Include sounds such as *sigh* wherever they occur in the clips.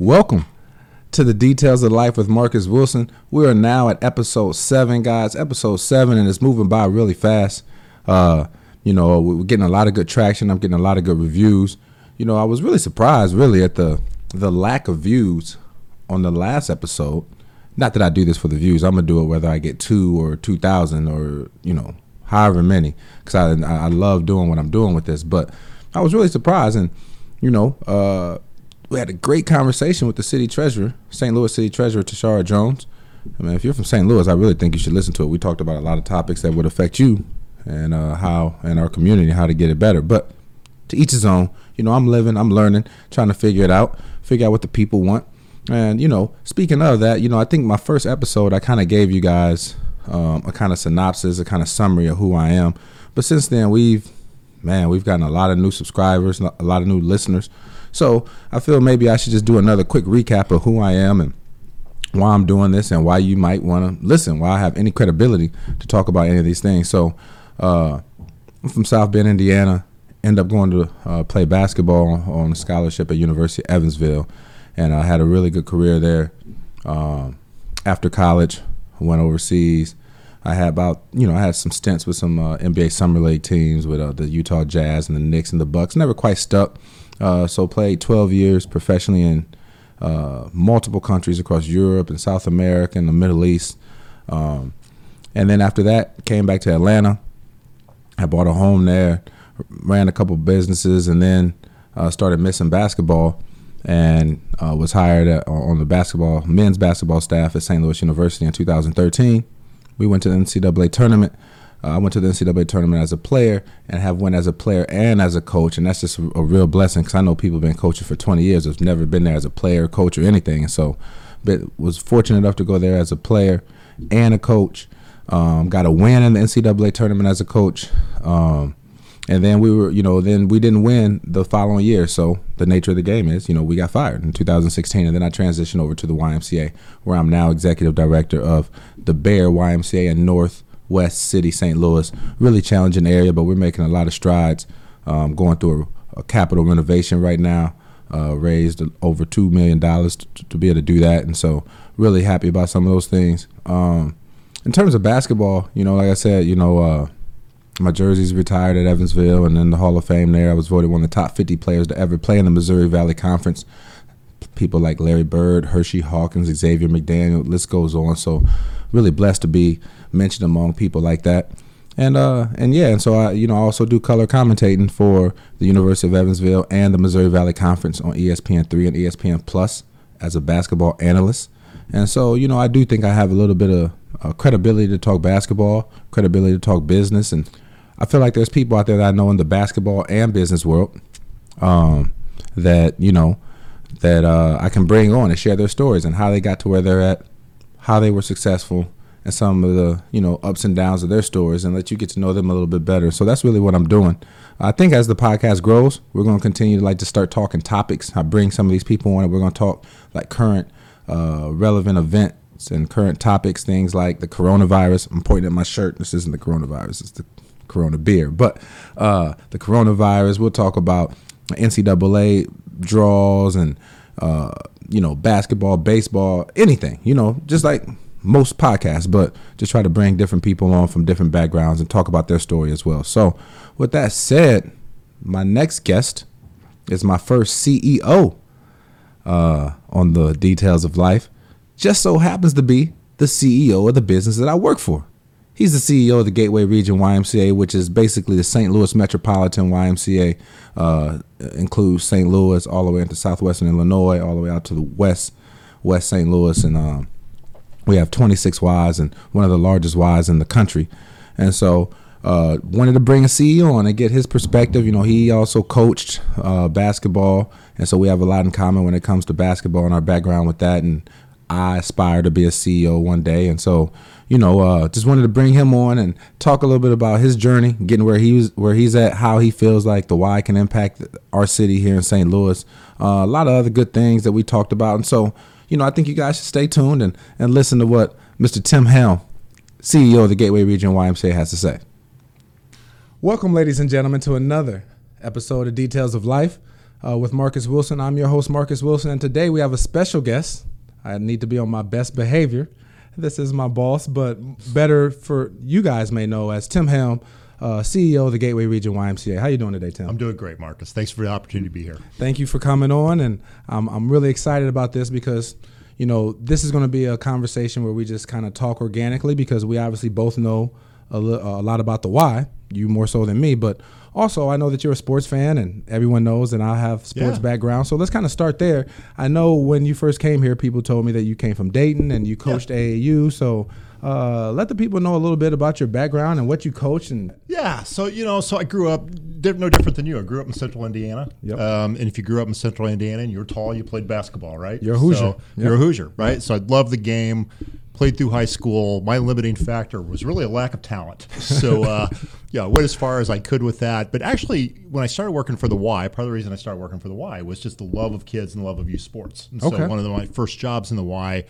Welcome to the Details of Life with Marcus Wilson. We are now at episode seven, guys. Episode seven, and it's moving by really fast. Uh, you know, we're getting a lot of good traction. I'm getting a lot of good reviews. You know, I was really surprised, really, at the the lack of views on the last episode. Not that I do this for the views. I'm gonna do it whether I get two or two thousand or you know however many, because I I love doing what I'm doing with this. But I was really surprised, and you know, uh, we had a great conversation with the city treasurer, St. Louis City Treasurer Tishaura Jones. I mean, if you're from St. Louis, I really think you should listen to it. We talked about a lot of topics that would affect you and uh, how and our community how to get it better. But to each his own. You know, I'm living, I'm learning, trying to figure it out, figure out what the people want. And you know, speaking of that, you know, I think my first episode I kind of gave you guys um, a kind of synopsis, a kind of summary of who I am. But since then, we've man, we've gotten a lot of new subscribers, a lot of new listeners. So I feel maybe I should just do another quick recap of who I am and why I'm doing this and why you might want to listen, why I have any credibility to talk about any of these things. So uh, I'm from South Bend, Indiana end up going to uh, play basketball on a scholarship at University of Evansville, and I had a really good career there. Um, after college, went overseas. I had about you know I had some stints with some uh, NBA summer league teams with uh, the Utah Jazz and the Knicks and the Bucks. Never quite stuck. Uh, so played 12 years professionally in uh, multiple countries across Europe and South America and the Middle East. Um, and then after that, came back to Atlanta. I bought a home there ran a couple businesses, and then uh, started missing basketball, and uh, was hired at, on the basketball men's basketball staff at St. Louis University in 2013. We went to the NCAA tournament. Uh, I went to the NCAA tournament as a player and have went as a player and as a coach, and that's just a, real blessing because I know people have been coaching for 20 years. I've never been there as a player, coach, or anything, and so but was fortunate enough to go there as a player and a coach. Um, got a win in the NCAA tournament as a coach. Um, and then we were, you know, then we didn't win the following year. So the nature of the game is, you know, we got fired in 2016, and then I transitioned over to the YMCA, where I'm now executive director of the Bear YMCA in Northwest City, St. Louis. Really challenging area, but we're making a lot of strides. Um, going through a, a, capital renovation right now. Uh, raised over two million dollars to, to, be able to do that, and so really happy about some of those things. Um, in terms of basketball, you know, like I said, you know. Uh, my jersey's retired at Evansville and in the Hall of Fame there. I was voted one of the top 50 players to ever play in the Missouri Valley Conference. People like Larry Bird, Hersey Hawkins, Xavier McDaniel, list goes on. So really blessed to be mentioned among people like that. And uh and yeah, and so I you know I also do color commentating for the University of Evansville and the Missouri Valley Conference on ESPN3 and ESPN Plus as a basketball analyst. And so, you know, I do think I have a little bit of uh, credibility to talk basketball, credibility to talk business, and I feel like there's people out there that I know in the basketball and business world um, that you know that uh, I can bring on and share their stories and how they got to where they're at, how they were successful, and some of the you know ups and downs of their stories, and let you get to know them a little bit better. So that's really what I'm doing. I think as the podcast grows, we're going to continue to like to start talking topics. I bring some of these people on, and we're going to talk like current, uh, relevant events and current topics, things like the coronavirus. I'm pointing at my shirt. This isn't the coronavirus. It's the Corona beer. But uh, the coronavirus, we'll talk about NCAA draws and uh, you know basketball, baseball, anything. You know, just like most podcasts, but just try to bring different people on from different backgrounds and talk about their story as well. So, with that said, my next guest is my first CEO uh, on the details of life. Just so happens to be the CEO of the business that I work for. He's the CEO of the Gateway Region YMCA, which is basically the St. Louis Metropolitan YMCA. Uh, includes St. Louis all the way into southwestern Illinois, all the way out to the west, West St. Louis, and um, we have 26 Ys and one of the largest Ys in the country. And so, uh, wanted to bring a CEO on and get his perspective. You know, he also coached uh, basketball, and so we have a lot in common when it comes to basketball and our background with that. And I aspire to be a CEO one day, and so you know, uh, just wanted to bring him on and talk a little bit about his journey, getting where he was, where he's at, how he feels like the Y can impact our city here in St. Louis. Uh, a lot of other good things that we talked about, and so you know, I think you guys should stay tuned and and listen to what Mr. Tim Helm, CEO of the Gateway Region YMCA, has to say. Welcome, ladies and gentlemen, to another episode of Details of Life. uh, with Marcus Wilson. I'm your host, Marcus Wilson, and today we have a special guest. I need to be on my best behavior. This is my boss, but better for you guys may know as Tim Helm, uh, CEO of the Gateway Region YMCA. How you doing today, Tim? I'm doing great, Marcus. Thanks for the opportunity to be here. Thank you for coming on, and I'm I'm really excited about this because you know this is going to be a conversation where we just kind of talk organically because we obviously both know a, li- a lot about the Y. You more so than me, but also I know that you're a sports fan, and everyone knows that I have sports Yeah. background. So let's kind of start there. I know when you first came here, people told me that you came from Dayton and you coached AAU. So uh, let the people know a little bit about your background and what you coach. and Yeah, so you know, so I grew up no different than you. I grew up in Central Indiana. Yep. Um, and if you grew up in Central Indiana and you're tall, you played basketball, right? You're a Hoosier. So Yep. You're a Hoosier, right? So I love the game. Played through high school. My limiting factor was really a lack of talent. So uh, yeah, I went as far as I could with that. But actually, when I started working for the Y, part of the reason I started working for the Y was just the love of kids and the love of youth sports. And so one of the, my first jobs in the Y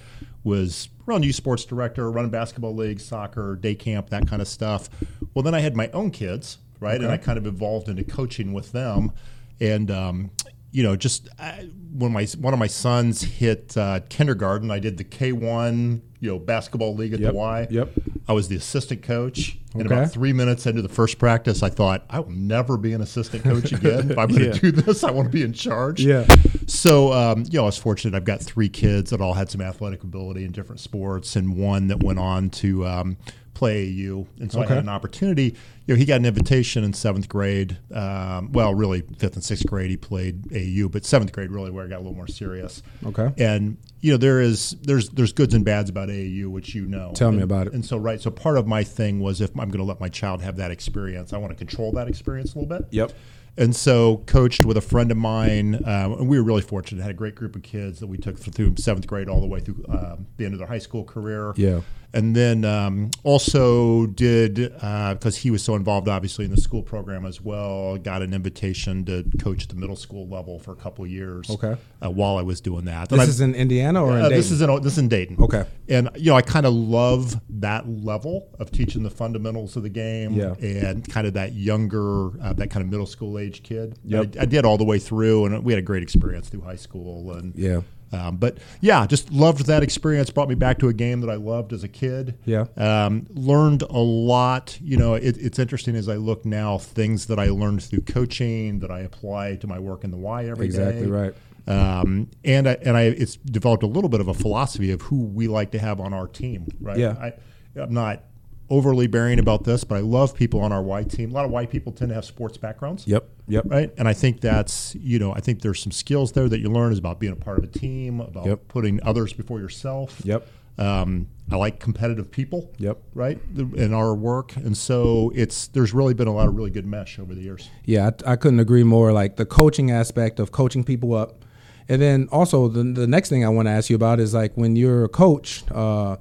was run youth sports director, running basketball leagues, soccer, day camp, that kind of stuff. Well, then I had my own kids, right? And I kind of evolved into coaching with them. And, um, you know, just I, when my one of my sons hit uh, kindergarten, I did the K one, you know, basketball league at Yep, the Y. yep. I was the assistant coach. okay. And about three minutes into the first practice, I thought, I will never be an assistant coach *laughs* again. if I'm going to Yeah. do this, I want to be in charge. Yeah. So, um, you know, I was fortunate. I've got three kids that all had some athletic ability in different sports, and one that went on to um, play AU. And so Okay. I had an opportunity. You know, he got an invitation in seventh grade. Um, well, really, fifth and sixth grade, he played AU, but seventh grade really where I got a little more serious. Okay. And you know, there is there's there's goods and bads about AU, which you know. Tell me about it. And so, right. So part of my thing was if I'm going to let my child have that experience, I want to control that experience a little bit. Yep. And so, coached with a friend of mine, um, and we were really fortunate. Had a great group of kids that we took through seventh grade all the way through um, the end of their high school career. Yeah. And then um, also did because he was so involved, obviously, in the school program as well. Got an invitation to coach at the middle school level for a couple of years. Okay. Uh, while I was doing that, This I- is in Indiana or in uh, Dayton? this is in this is in Dayton. Okay. And you know, I kind of love that level of teaching the fundamentals of the game. Yeah. And kind of that younger, uh, that kind of middle school age kid. Yep. I, I did all the way through, and we had a great experience through high school. And Yeah. Um, but yeah, just loved that experience. Brought me back to a game that I loved as a kid. Yeah. Um, learned a lot. You know, it, it's interesting as I look now, things that I learned through coaching that I apply to my work in the Y every day. Exactly right. Um, and I, and I, it's developed a little bit of a philosophy of who we like to have on our team. Right. Yeah. I, I'm not overly bearing about this, but I love people on our Y team. A lot of Y people tend to have sports backgrounds Yep. Yep. right? And I think that's you know I think there's some skills there that you learn is about being a part of a team, about Yep. putting others before yourself. Yep. Um, I like competitive people. Yep. Right in our work, and so it's there's really been a lot of really good mesh over the years. Yeah, I, I couldn't agree more. Like the coaching aspect of coaching people up, and then also the the next thing I want to ask you about is like when you're a coach, uh,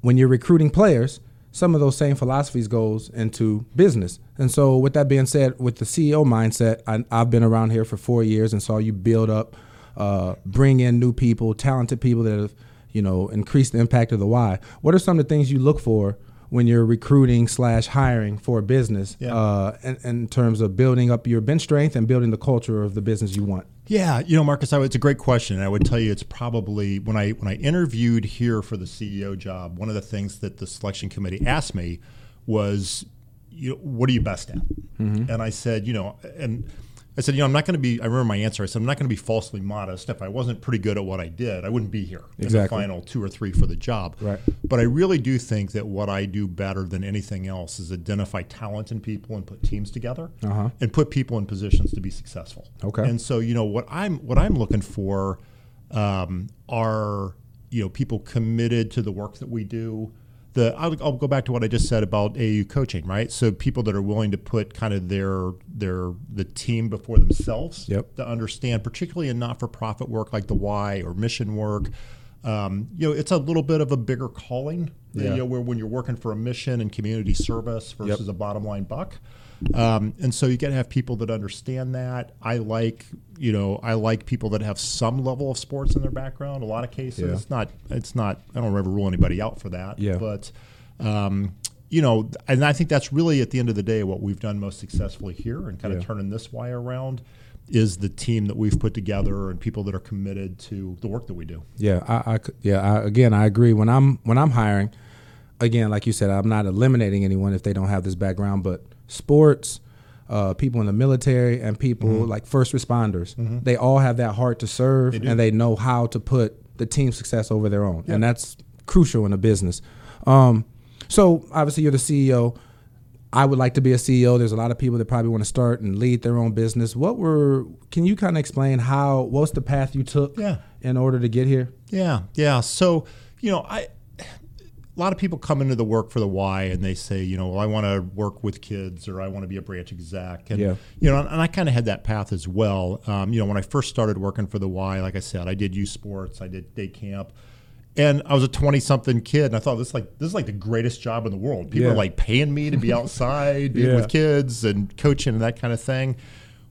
when you're recruiting players, some of those same philosophies goes into business. And so, with that being said, with the CEO mindset, I, I've been around here for four years and saw you build up, uh, bring in new people, talented people that have, you know, increased the impact of the Y. What are some of the things you look for? When you're recruiting slash hiring for a business, Yeah. uh, in, in terms of building up your bench strength and building the culture of the business you want. Yeah, you know, Marcus, would- it's a great question. I would tell you, it's probably when I when I interviewed here for the CEO job, one of the things that the selection committee asked me was, you know, what are you best at? Mm-hmm. And I said, you know, and I said, you know, I'm not going to be. I remember my answer. I said, I'm not going to be falsely modest. If I wasn't pretty good at what I did, I wouldn't be here in the final two or three for the job. Right. But I really do think that what I do better than anything else is identify talent in people and put teams together Uh-huh. and put people in positions to be successful. Okay. And so you know what I'm what I'm looking for um, are you know people committed to the work that we do. The I'll, I'll go back to what I just said about AU coaching, right? So people that are willing to put kind of their their the team before themselves Yep. to understand, particularly in not for profit work like the Y or mission work. Um, you know, it's a little bit of a bigger calling. Yeah. You know, where when you're working for a mission and community service versus a bottom line buck. Um, and so you got to have people that understand that. I like, you know, I like people that have some level of sports in their background. A lot of cases, Yeah. it's not, it's not. I don't ever rule anybody out for that. Yeah. But, um, you know, and I think that's really at the end of the day what we've done most successfully here and kind of turning this Y around is the team that we've put together and people that are committed to the work that we do. Yeah, I, I yeah, I, again, I agree. When I'm when I'm hiring, again, like you said, I'm not eliminating anyone if they don't have this background, but sports, uh, people in the military, and people like first responders, they all have that heart to serve, do. and they know how to put the team success over their own, and that's crucial in a business. Um, so obviously, you're the CEO. I would like to be a CEO. There's a lot of people that probably want to start and lead their own business. What were? Can you kind of explain how? What's the path you took? Yeah. In order to get here. Yeah, yeah. So, you know, I a lot of people come into the work for the Y and they say, you know, well, I want to work with kids or I want to be a branch exec. And, Yeah. you know, and I kind of had that path as well. Um, you know, when I first started working for the Y, like I said, I did youth sports, I did day camp. And I was a 20 something kid and I thought this is like this is like the greatest job in the world. People Yeah. are like paying me to be *laughs* outside being Yeah. with kids and coaching and that kind of thing.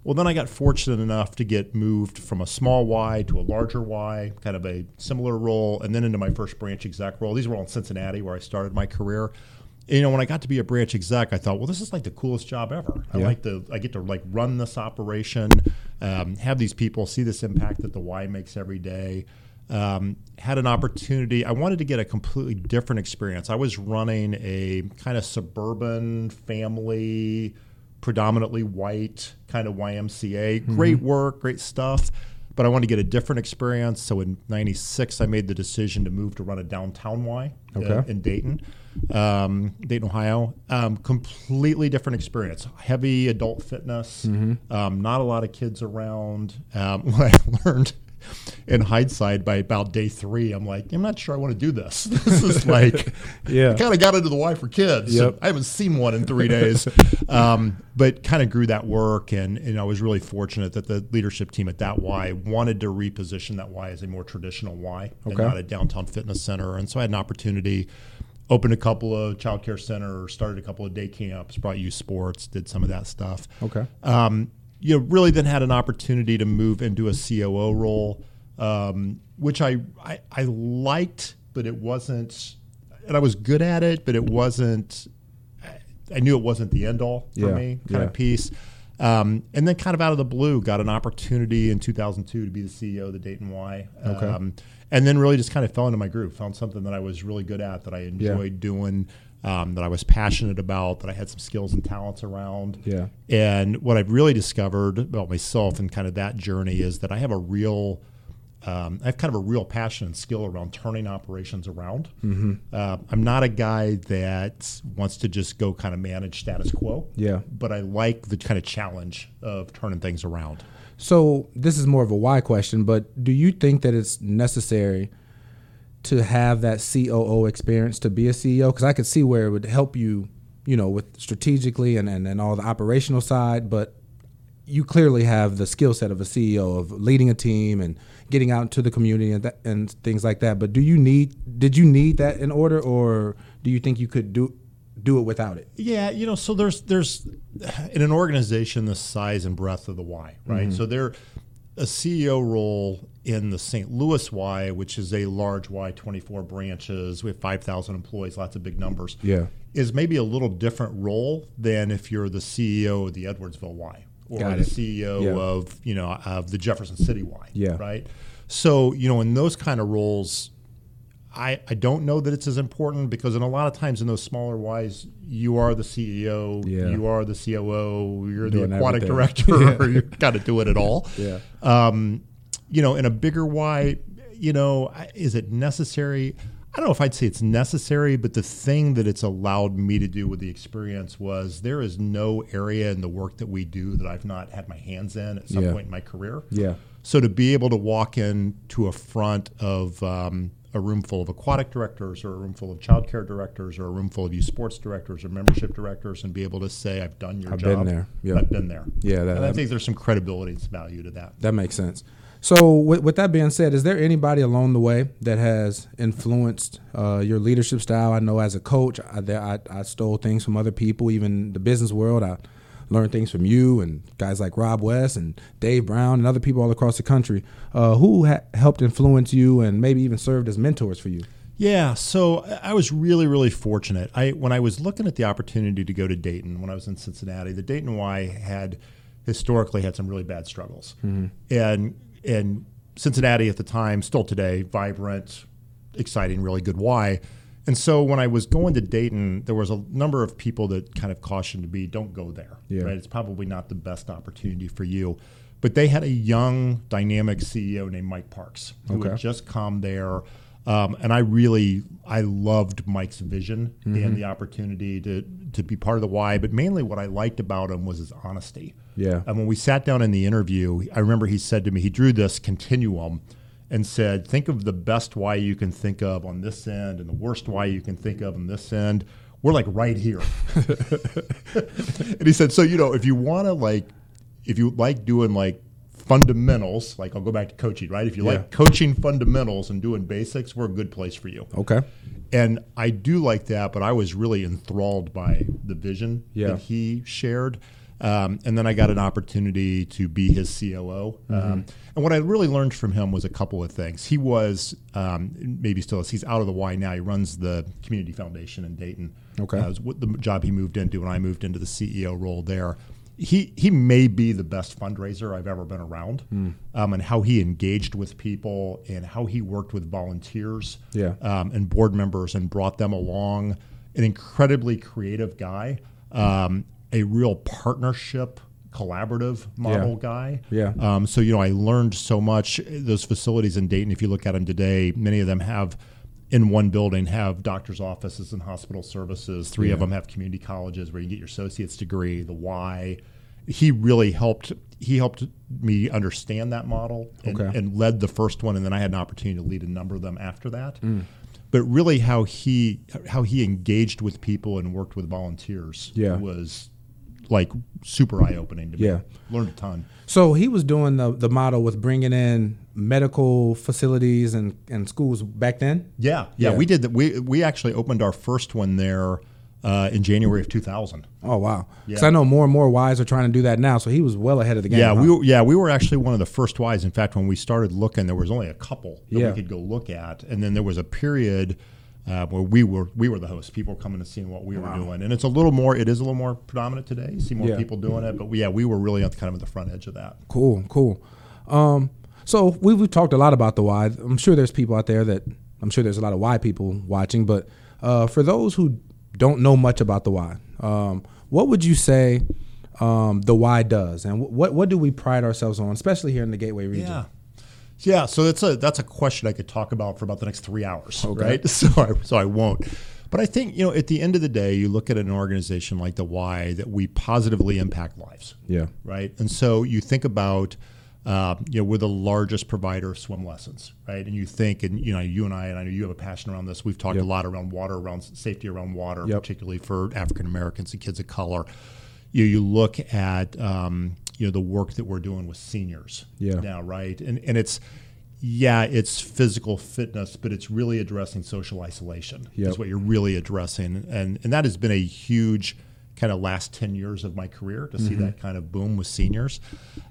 Well, then I got fortunate enough to get moved from a small Y to a larger Y, kind of a similar role, and then into my first branch exec role. These were all in Cincinnati where I started my career. And, you know, when I got to be a branch exec, I thought, well, this is like the coolest job ever. I Yeah. like the, I get to like run this operation, um, have these people see this impact that the Y makes every day. Um, had an opportunity. I wanted to get a completely different experience. I was running a kind of suburban family predominantly white kind of YMCA. Mm-hmm. Great work, great stuff. But I wanted to get a different experience. So in '96, I made the decision to move to run a downtown Y uh, Okay. in Dayton, um, Dayton, Ohio. Um, completely different experience. Heavy adult fitness, Mm-hmm. um, not a lot of kids around. Um, *laughs* what I learned in hindsight by about day three, I'm like, I'm not sure I want to do this. *laughs* This is like, *laughs* Yeah. Kind of got into the Y for kids. Yep. I haven't seen one in three days, *laughs* um, but kind of grew that work, and, and I was really fortunate that the leadership team at that Y wanted to reposition that Y as a more traditional Y, and not a downtown fitness center. And so I had an opportunity, opened a couple of childcare centers, started a couple of day camps, brought youth sports, did some of that stuff. Okay. Um, you really then had an opportunity to move into a COO role, um, which I, I I liked, but it wasn't, and I was good at it, but it wasn't. I knew it wasn't the end all for Yeah, me, kind yeah. of piece. Um, and then, kind of out of the blue, got an opportunity in 2002 to be the CEO of the Dayton Y. Okay. Um, and then really just kind of fell into my groove. Found something that I was really good at, that I enjoyed doing, um, that I was passionate about, that I had some skills and talents around. Yeah. And what I've really discovered about myself and kind of that journey is that I have a real, um, I have kind of a real passion and skill around turning operations around. Mm-hmm. Uh, I'm not a guy that wants to just go kind of manage status quo. Yeah. But I like the kind of challenge of turning things around. So this is more of a why question, but do you think that it's necessary to have that COO experience to be a CEO? Because I could see where it would help you, you know, with strategically and, and, and all the operational side, but you clearly have the skill set of a CEO of leading a team and getting out into the community and that, and things like that. But do you need did you need that in order, or do you think you could do do it without it? Yeah, you know, so there's there's in an organization the size and breadth of the Y, right? Mm-hmm. So there a CEO role in the St. Louis Y, which is a large Y, 24 branches, we have 5,000 employees, lots of big numbers. Yeah. Is maybe a little different role than if you're the CEO of the Edwardsville Y or Got the it. CEO Yeah. of, you know, of the Jefferson City Y, Yeah. right? So, you know, in those kind of roles, I, I don't know that it's as important because in a lot of times in those smaller Ys, you are the CEO, Yeah. you are the COO, you're Doing the aquatic everything. director, you've got to do it at all. Yeah. Um, you know, in a bigger Y, you know, is it necessary? I don't know if I'd say it's necessary, but the thing that it's allowed me to do with the experience was there is no area in the work that we do that I've not had my hands in at some Yeah. point in my career. Yeah. So to be able to walk into a front of um, a room full of aquatic directors, or a room full of childcare directors, or a room full of youth sports directors, or membership directors, and be able to say, "I've done your job. I've been there. Yeah. I've been there." Yeah, that- and I think there's some credibility value to that. That makes sense. So, with, with that being said, is there anybody along the way that has influenced uh, your leadership style? I know as a coach, I, I, I stole things from other people, even the business world. I learned things from you and guys like Rob West and Dave Brown and other people all across the country. Uh, who ha- helped influence you and maybe even served as mentors for you? Yeah, so I was really, really fortunate. I when I was looking at the opportunity to go to Dayton when I was in Cincinnati, the Dayton Y had historically had some really bad struggles, mm-hmm. and and Cincinnati at the time, still today, vibrant, exciting, really good Y. And so when I was going to Dayton, there was a number of people that kind of cautioned me, "Don't go there. Yeah. Right? It's probably not the best opportunity for you." But they had a young, dynamic CEO named Mike Parks who okay. had just come there um, and I really I loved Mike's vision mm-hmm. and the opportunity to to be part of the Y. But mainly, what I liked about him was his honesty. Yeah. And when we sat down in the interview, I remember he said to me, he drew this continuum and said, "Think of the best Y you can think of on this end, and the worst Y you can think of on this end." We're like right here. *laughs* and he said, "So you know, if you want to like, if you like doing like fundamentals, like I'll go back to coaching, right? If you yeah. like coaching fundamentals and doing basics, we're a good place for you. Okay. And I do like that, but I was really enthralled by the vision yeah. that he shared. Um, and then I got an opportunity to be his COO. Mm-hmm. Um, and what I really learned from him was a couple of things. He was, um, maybe still is, he's out of the Y now. He runs the Community Foundation in Dayton. Okay. Uh, was the job he moved into, and I moved into the CEO role there he he may be the best fundraiser I've ever been around, mm. um, and how he engaged with people and how he worked with volunteers, yeah. um, and board members and brought them along. An incredibly creative guy, um, a real partnership, collaborative model yeah. guy. Yeah. Um, so you know, I learned so much. Those facilities in Dayton, if you look at them today, many of them have in one building have doctor's offices and hospital services. Three yeah. of them have community colleges where you get your associate's degree. The Y. He really helped. He helped me understand that model and, okay. and, led the first one, and then I had an opportunity to lead a number of them after that. Mm. But really, how he how he engaged with people and worked with volunteers yeah. was like super eye opening to me. Yeah, learned a ton. So he was doing the the model with bringing in medical facilities and, and schools back then. Yeah, yeah, yeah. we did that. We we actually opened our first one there. Uh, in January of 2000. Oh wow! Because yeah. I know more and more Ys are trying to do that now. So he was well ahead of the game. Yeah, huh? we were, yeah we were actually one of the first Ys. In fact, when we started looking, there was only a couple that yeah. we could go look at, and then there was a period uh, where we were we were the hosts. People were coming and seeing what we wow. were doing, and it's a little more. It is a little more predominant today. See more yeah. people doing it, but we, yeah, we were really on kind of at the front edge of that. Cool, cool. Um, so we, we've talked a lot about the Y. I'm sure there's people out there that I'm sure there's a lot of Y people watching, but uh, for those who don't know much about the Y, um, what would you say um, the Y does, and what what do we pride ourselves on, especially here in the Gateway region? Yeah. Yeah, so that's a that's a question I could talk about for about the next three hours, okay. right? *laughs* So I, so I won't. But I think you know, at the end of the day, you look at an organization like the Y that we positively impact lives. Yeah. Right. And so you think about, uh, you know, we're the largest provider of swim lessons, right? And you think, and you know, you and I, and I know you have a passion around this. We've talked yep. a lot around water, around safety around water, yep. particularly for African Americans and kids of color. You you look at um, you know the work that we're doing with seniors yeah. now, right? And and it's yeah, it's physical fitness, but it's really addressing social isolation. Yep. Is what you're really addressing, and and that has been a huge kind of last 10 years of my career to mm-hmm. see that kind of boom with seniors.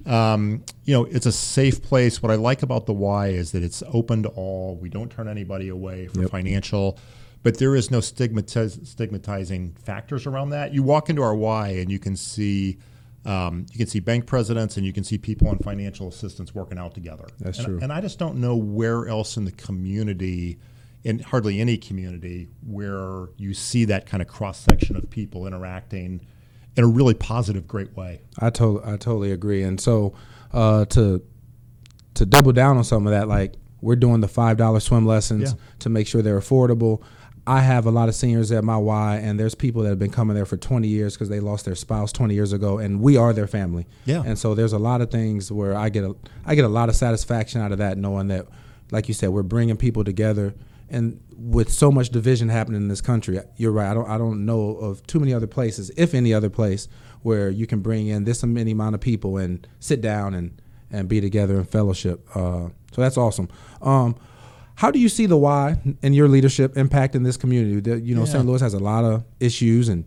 Um, you know, it's a safe place. What I like about the Y is that it's open to all. We don't turn anybody away for yep. financial, but there is no stigmatiz- stigmatizing factors around that. You walk into our Y and you can see um, you can see bank presidents and you can see people on financial assistance working out together. That's and, true. And I just don't know where else in the community, in hardly any community, where you see that kind of cross section of people interacting in a really positive, great way. I totally, I totally agree. And so uh, to to double down on some of that, like we're doing the five dollar swim lessons yeah. to make sure they're affordable. I have a lot of seniors at my Y, and there's people that have been coming there for 20 years because they lost their spouse 20 years ago, and we are their family. Yeah. And so there's a lot of things where I get a I get a lot of satisfaction out of that, knowing that, like you said, we're bringing people together. And with so much division happening in this country, you're right. I don't I don't know of too many other places, if any other place, where you can bring in this many amount of people and sit down and and be together in fellowship. Uh, so that's awesome. Um, how do you see the Y and your leadership impacting this community? You know, yeah. St. Louis has a lot of issues, and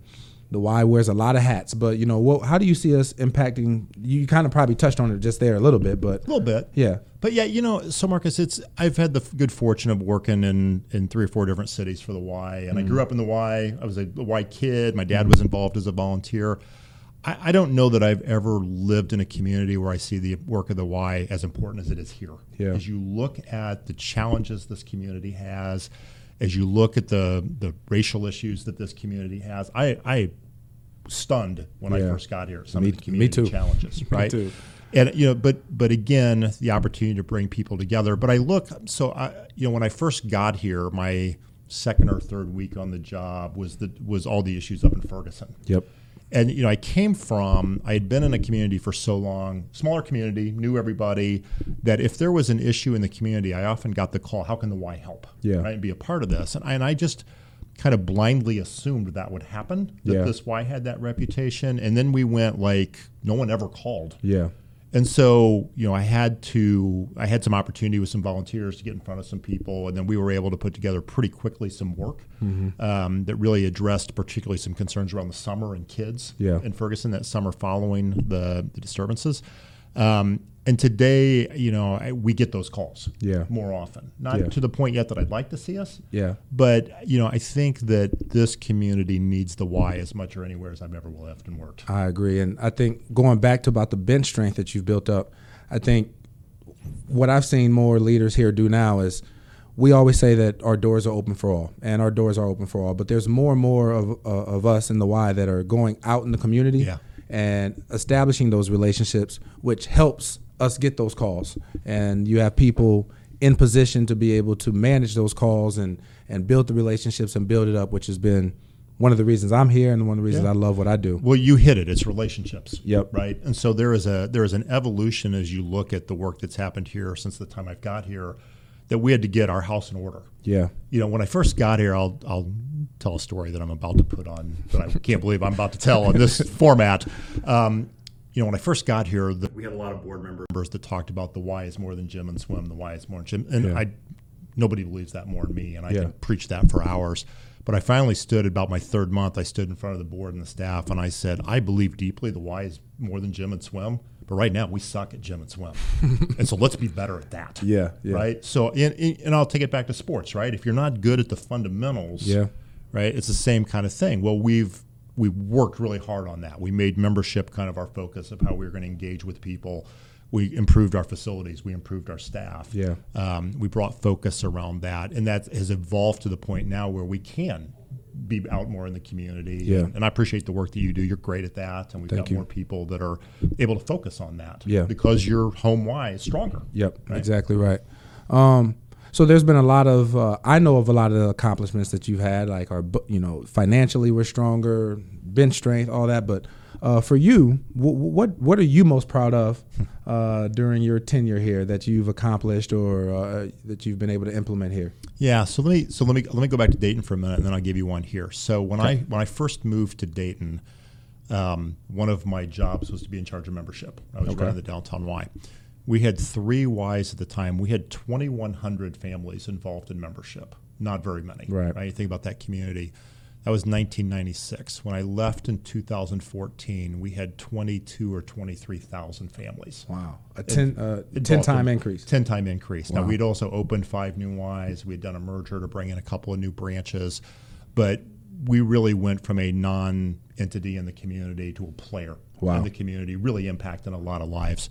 the Y wears a lot of hats, but you know, what, how do you see us impacting? You kind of probably touched on it just there a little bit, but A little bit. yeah, But yeah, you know, so Marcus, it's I've had the good fortune of working in in three or four different cities for the Y, and I grew mm. up in the Y. I was a, a Y kid. My dad was mm-hmm. involved as a volunteer. I, I don't know that I've ever lived in a community where I see the work of the Y as important as it is here. Yeah. As you look at the challenges this community has, as you look at the the racial issues that this community has, I I stunned when I first got here. Some Me- of the me community too. challenges, *laughs* right? too. And you know, but but again, the opportunity to bring people together. But I look, so I, you know, when I first got here, my second or third week on the job was the was all the issues up in Ferguson. yep, And you know, I came from I had been in a community for so long, smaller community, knew everybody, that if there was an issue in the community, I often got the call, "How can the Y help?" Yeah. right, and be a part of this. And I, and I just kind of blindly assumed that would happen. That Yeah. this Y had that reputation, and then we went like no one ever called. yeah, And so, you know, I had to, I had some opportunity with some volunteers to get in front of some people, and then we were able to put together pretty quickly some work Mm-hmm. um, that really addressed particularly some concerns around the summer and kids Yeah. in Ferguson that summer following the, the disturbances. Um, and today, you know, I, we get those calls Yeah. more often. Not Yeah. to the point yet that I'd like to see us, yeah, but you know, I think that this community needs the Y as much or anywhere as I've ever lived and worked. I agree. And I think going back to about the bench strength that you've built up, I think what I've seen more leaders here do now is we always say that our doors are open for all, and our doors are open for all. But there's more and more of, uh, of us in the Y that are going out in the community Yeah. and establishing those relationships, which helps us get those calls. And you have people in position to be able to manage those calls and and build the relationships and build it up, which has been one of the reasons I'm here and one of the reasons Yeah. I love what I do. Well, you hit it. It's relationships. Yep. Right. And so there is a there is an evolution as you look at the work that's happened here since the time I've got here, that we had to get our house in order. Yeah. You know, when I first got here, I'll I'll tell a story that I'm about to put on that I can't believe I'm about to tell on this *laughs* format. Um, you know, when I first got here, the, we had a lot of board members that talked about the Y is more than gym and swim. The Y is more than gym, and Yeah. I nobody believes that more than me, and I Yeah. can preach that for hours. But I finally stood about my third month. I stood in front of the board and the staff, and I said, I believe deeply the Y is more than gym and swim. But right now, we suck at gym and swim, *laughs* and so let's be better at that. Yeah, yeah. Right. So, and, and I'll take it back to sports. Right. If you're not good at the fundamentals, Yeah. right, it's the same kind of thing. Well, we've we worked really hard on that. We made membership kind of our focus of how we were going to engage with people. We improved our facilities. We improved our staff. Yeah. Um, we brought focus around that, and that has evolved to the point now where we can be out more in the community. Yeah. And, I appreciate the work that you do. You're great at that, and we've Thank got you. more people that are able to focus on that. Yeah. Because your home Y is stronger. Yep, Right. exactly right. Um, so there's been a lot of uh, I know of a lot of the accomplishments that you've had, like our you know financially we're stronger, bench strength, all that. But uh, for you, w- what what are you most proud of uh, during your tenure here that you've accomplished or uh, that you've been able to implement here? Yeah, so let me so let me let me go back to Dayton for a minute, and then I'll give you one here. So when I when I first moved to Dayton, um, one of my jobs was to be in charge of membership. I was Okay. running the downtown Y. We had three Ys at the time. We had 2,100 families involved in membership. Not very many. Right. Right. You think about that community. That was 1996. When I left in 2014, we had 22 or 23,000 families. Wow, a 10, uh, ten time in- increase. 10 time increase. Now, we'd also opened five new Ys. We'd done a merger to bring in a couple of new branches. But we really went from a non entity in the community to a player Wow. in the community, really impacting a lot of lives.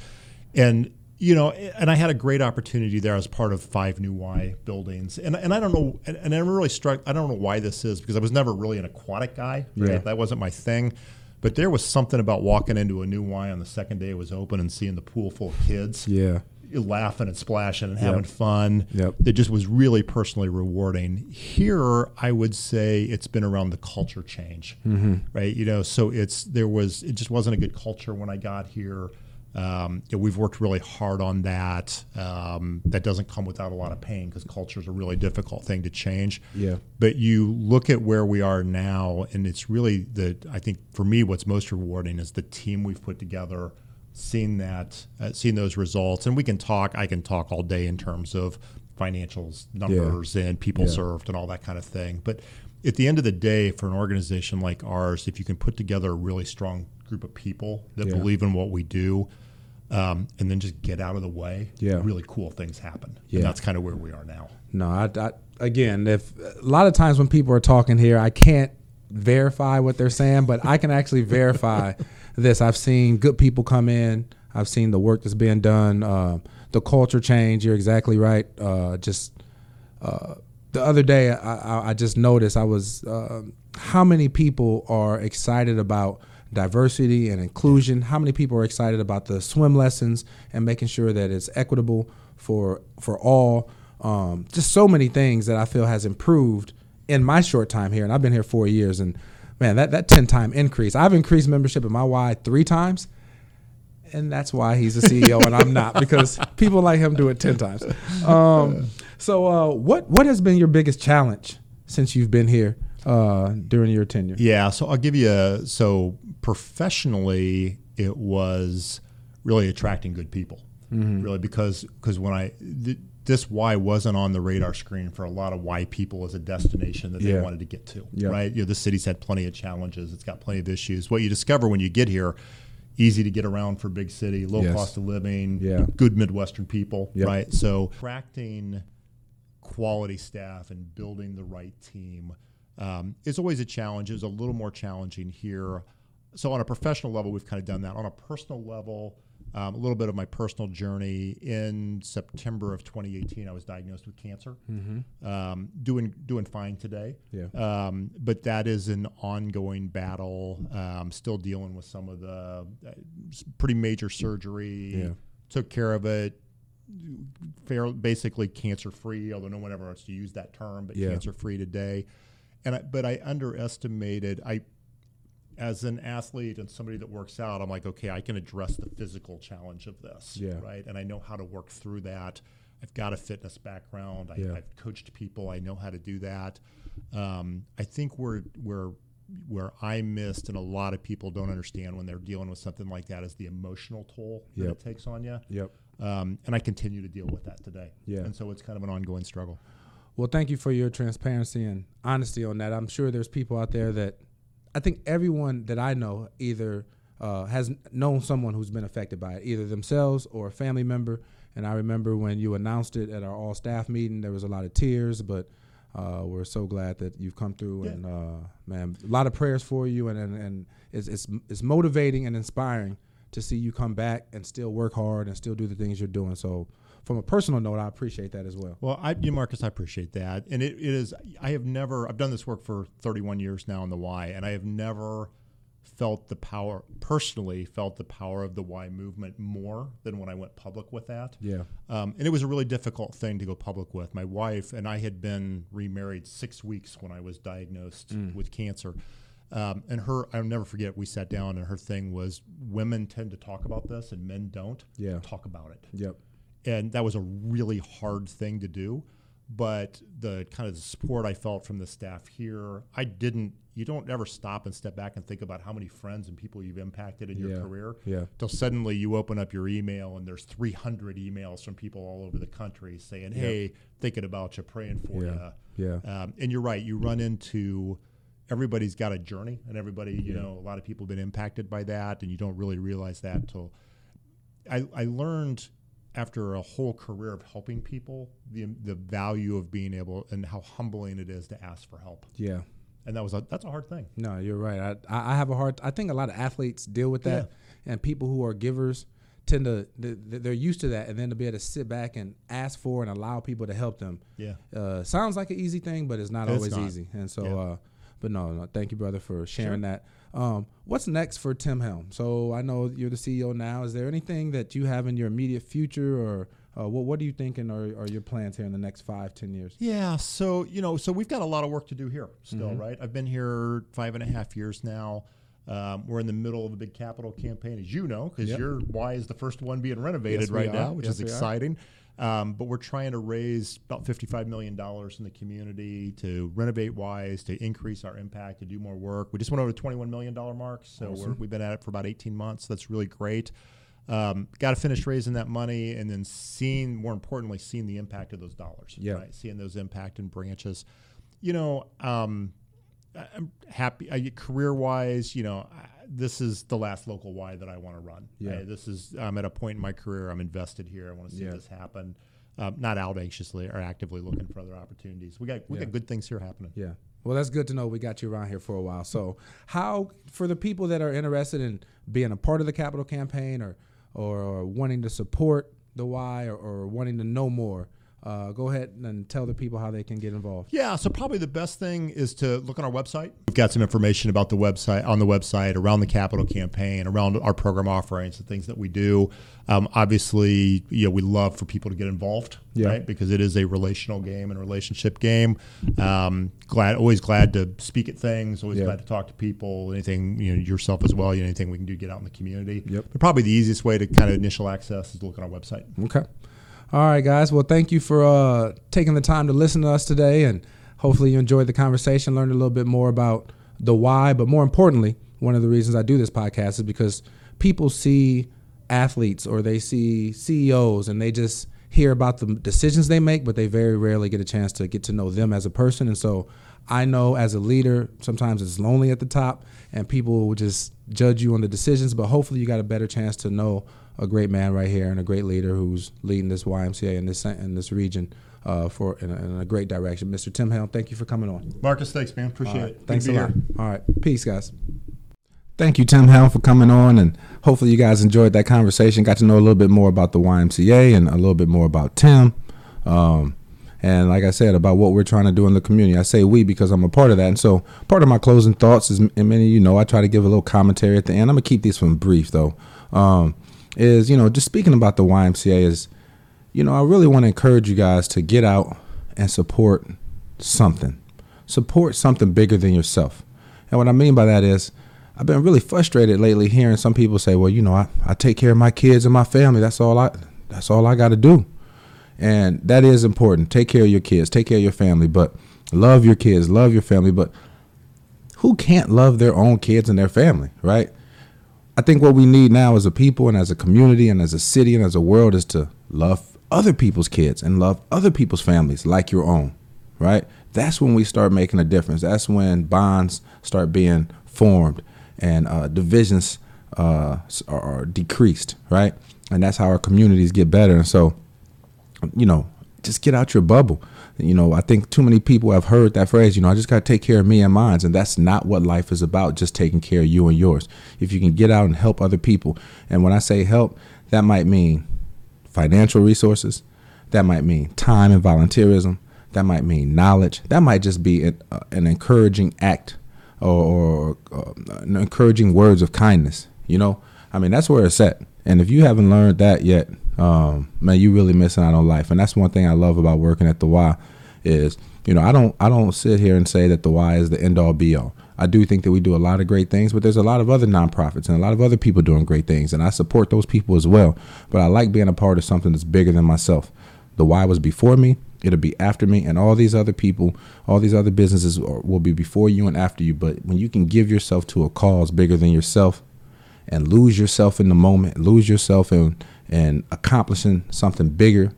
And, you know, and I had a great opportunity there as part of five new Y buildings. And, and I don't know, and, and I'm really struck, I don't know why this is because I was never really an aquatic guy. Right? Yeah. That wasn't my thing. But there was something about walking into a new Y on the second day it was open and seeing the pool full of kids Yeah, laughing and splashing and having fun. Yep. That just was really personally rewarding. Here, I would say it's been around the culture change, Mm-hmm. right? You know, so it's there was it just wasn't a good culture when I got here. Um, you know, we've worked really hard on that. Um, that doesn't come without a lot of pain because culture is a really difficult thing to change. Yeah. But you look at where we are now, and it's really the I think for me, what's most rewarding is the team we've put together seeing that, uh, seeing those results, and we can talk. I can talk all day in terms of financials, numbers, and people Yeah. served, and all that kind of thing. But at the end of the day, for an organization like ours, if you can put together a really strong group of people that Yeah. believe in what we do, um, and then just get out of the way, Yeah. really cool things happen. Yeah. And that's kind of where we are now. No, I, I again, if a lot of times when people are talking here, I can't verify what they're saying, but I can actually verify *laughs* this. I've seen good people come in. I've seen the work that's being done, uh, the culture change. You're exactly right. Uh, just uh, the other day, I, I, just noticed I was uh, how many people are excited about diversity and inclusion. How many people are excited about the swim lessons and making sure that it's equitable for for all. Um, just so many things that I feel has improved in my short time here, and I've been here four years. And man, that that ten time increase. I've increased membership in my Y three times and that's why he's the CEO and I'm not because *laughs* people like him do it ten times. Um, so, uh, what what has been your biggest challenge since you've been here uh, during your tenure? Yeah, so I'll give you a so professionally it was really attracting good people. Mm-hmm. Really because because when I th- this Y wasn't on the radar screen for a lot of Y people as a destination that they Yeah. wanted to get to. Yeah. Right? You know, the city's had plenty of challenges. It's got plenty of issues. What you discover when you get here, easy to get around for big city, low Yes. cost of living, Yeah. good Midwestern people, Yep. right? So attracting quality staff and building the right team um, is always a challenge. It was a little more challenging here. So on a professional level, we've kind of done that. On a personal level, um, a little bit of my personal journey. In September of 2018, I was diagnosed with cancer. Um, doing doing fine today. Yeah. Um, but that is an ongoing battle. Um, still dealing with some of the uh, pretty major surgery. Yeah. Took care of it. Fair, basically cancer free, although no one ever wants to use that term, but Yeah. cancer free today. And I, but I underestimated. I as an athlete and somebody that works out, I'm like, okay, I can address the physical challenge of this, Yeah. right? And I know how to work through that. I've got a fitness background. I, Yeah. I've coached people. I know how to do that. Um, I think where where where I missed, and a lot of people don't understand when they're dealing with something like that, is the emotional toll that Yep. it takes on you. Yep. Um, and I continue to deal with that today. Yeah. And so it's kind of an ongoing struggle. Well, thank you for your transparency and honesty on that. I'm sure there's people out there that I think everyone that I know either uh, has known someone who's been affected by it, either themselves or a family member. And I remember when you announced it at our all staff meeting, there was a lot of tears, but uh, we're so glad that you've come through. Yeah. And uh, man, a lot of prayers for you, and and, and it's, it's it's motivating and inspiring to see you come back and still work hard and still do the things you're doing. So, from a personal note, I appreciate that as well. Well, I, you, Marcus, I appreciate that, and it, it is. I have never. I've done this work for 31 years now in the Y, and I have never felt the power personally felt the power of the Y movement more than when I went public with that. Yeah. Um, and it was a really difficult thing to go public with. My wife and I had been remarried six weeks when I was diagnosed with cancer. Um, and her, I'll never forget, we sat down and her thing was women tend to talk about this and men don't. Yeah. Talk about it Yep. And that was a really hard thing to do but the kind of the support i felt from the staff here i didn't you don't ever stop and step back and think about how many friends and people you've impacted in your Yeah. career Yeah. till suddenly you open up your email and there's 300 emails from people all over the country saying hey thinking about you praying for Yeah. you Yeah. um, and you're right. You run into everybody's got a journey, and everybody, you know, a lot of people have been impacted by that, and you don't really realize that until I, I learned after a whole career of helping people the the value of being able and how humbling it is to ask for help, Yeah. and that was a, that's a hard thing. No, you're right. I, I have a hard. I think a lot of athletes deal with that, and people who are givers tend to they- they're used to that, and then to be able to sit back and ask for and allow people to help them. Yeah. Uh, sounds like an easy thing, but it's not It's always not. easy. And so, Yeah. uh, but no, no, thank you, brother, for sharing that. Um, what's next for Tim Helm? So I know you're the CEO now. Is there anything that you have in your immediate future, or uh, what what are you thinking are, are your plans here in the next five, ten years? Yeah, so you know, so we've got a lot of work to do here still, Mm-hmm. right? I've been here five and a half years now. Um, we're in the middle of a big capital campaign, as you know, because Yep. your Y is the first one being renovated Yes, right now, which Yes, is exciting. are. Um, but we're trying to raise about $55 million in the community to renovate Ys, to increase our impact, to do more work. We just went over the $21 million mark, so we're, we've been at it for about 18 months. That's really great. Um, Got to finish raising that money and then seeing, more importantly, seeing the impact of those dollars. Yeah. Right? Seeing those impact in branches. You know, um, I'm happy career wise. You know, this is the last local Y that I want to run. Yeah. I, this is I'm at a point in my career. I'm invested here. I want to see Yeah. this happen. Um, not out anxiously or actively looking for other opportunities. We got we Yeah. got good things here happening. Yeah. Well, that's good to know. We got you around here for a while. So, how for the people that are interested in being a part of the capital campaign or or, or wanting to support the Y or, or wanting to know more, uh, go ahead and tell the people how they can get involved. Yeah, so probably the best thing is to look on our website. We've got some information about the website on the website around the capital campaign, around our program offerings, the things that we do. Um, obviously, you know, we love for people to get involved, Yeah. right? Because it is a relational game and relationship game. Um, glad, always glad to speak at things. Always Yeah. glad to talk to people. Anything, you know, yourself as well. You know, anything we can do to get out in the community. Yep. But probably the easiest way to kind of initial access is to look on our website. Okay. All right, guys. Well, thank you for uh, taking the time to listen to us today, and hopefully you enjoyed the conversation, learned a little bit more about the Y. But more importantly, one of the reasons I do this podcast is because people see athletes or they see CEOs and they just hear about the decisions they make, but they very rarely get a chance to get to know them as a person. And so I know as a leader, sometimes it's lonely at the top and people will just judge you on the decisions, but hopefully you got a better chance to know a great man right here and a great leader who's leading this YMCA in this in this region uh, for in a, in a great direction. Mr. Tim Helm, thank you for coming on. Marcus, thanks, man. Appreciate right. it. Thanks a lot. here. All right. Peace, guys. Thank you, Tim Helm, for coming on. And hopefully, you guys enjoyed that conversation, got to know a little bit more about the YMCA and a little bit more about Tim. Um, and like I said, about what we're trying to do in the community. I say we because I'm a part of that. And so, part of my closing thoughts is, and many of you know, I try to give a little commentary at the end. I'm going to keep these from brief, though. Um, is, you know, just speaking about the YMCA is, you know, I really want to encourage you guys to get out and support something. Support something bigger than yourself. And what I mean by that is, I've been really frustrated lately hearing some people say, "Well, you know, I, I take care of my kids and my family. That's all I that's all I got to do." And that is important. Take care of your kids, take care of your family, but love your kids, love your family, but who can't love their own kids and their family, right? I think what we need now as a people and as a community and as a city and as a world is to love other people's kids and love other people's families like your own, right? That's when we start making a difference. That's when bonds start being formed and uh, divisions uh, are, are decreased, right? And that's how our communities get better. And so, you know, just get out your bubble. You know, I think too many people have heard that phrase, you know, I just got to take care of me and mine. And that's not what life is about, just taking care of you and yours. If you can get out and help other people. And when I say help, that might mean financial resources, that might mean time and volunteerism, that might mean knowledge, that might just be an, uh, an encouraging act or, or uh, encouraging words of kindness. You know, I mean, that's where it's at. And if you haven't learned that yet, um, man, you really missing out on life. And that's one thing I love about working at the Y is, you know, I don't I don't sit here and say that the Y is the end all be all. I do think that we do a lot of great things, but there's a lot of other nonprofits and a lot of other people doing great things, and I support those people as well. But I like being a part of something that's bigger than myself. The Y was before me, it'll be after me, and all these other people, all these other businesses will be before you and after you. But when you can give yourself to a cause bigger than yourself, and lose yourself in the moment, lose yourself in in accomplishing something bigger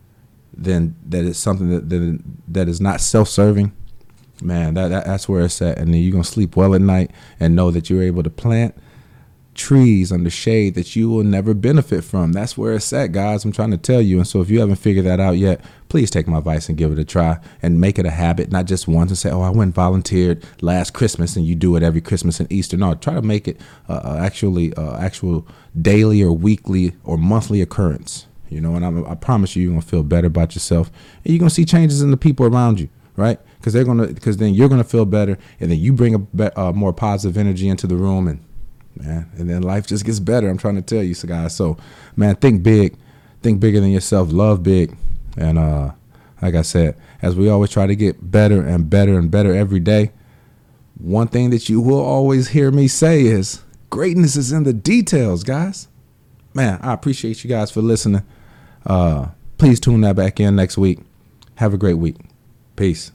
than that is something that that, that is not self-serving. Man, that, that that's where it's at, and then you're gonna sleep well at night and know that you're able to plant trees under shade that you will never benefit from. That's where it's at, guys. I'm trying to tell you. And so if you haven't figured that out yet, please take my advice and give it a try and make it a habit, not just once and say, oh, I went and volunteered last Christmas and you do it every Christmas and Easter. No, try to make it uh, uh, actually uh, actual daily or weekly or monthly occurrence. You know, and I'm, I promise you, you're gonna feel better about yourself, and you're gonna see changes in the people around you, right? Because they're gonna, because then you're gonna feel better, and then you bring a be- uh, more positive energy into the room, and man. And then life just gets better. I'm trying to tell you, so guys. So, man, think big, think bigger than yourself, love big, and uh, like I said, as we always try to get better and better and better every day. One thing that you will always hear me say is greatness is in the details, guys. Man, I appreciate you guys for listening. Uh, please tune that back in next week. Have a great week. Peace.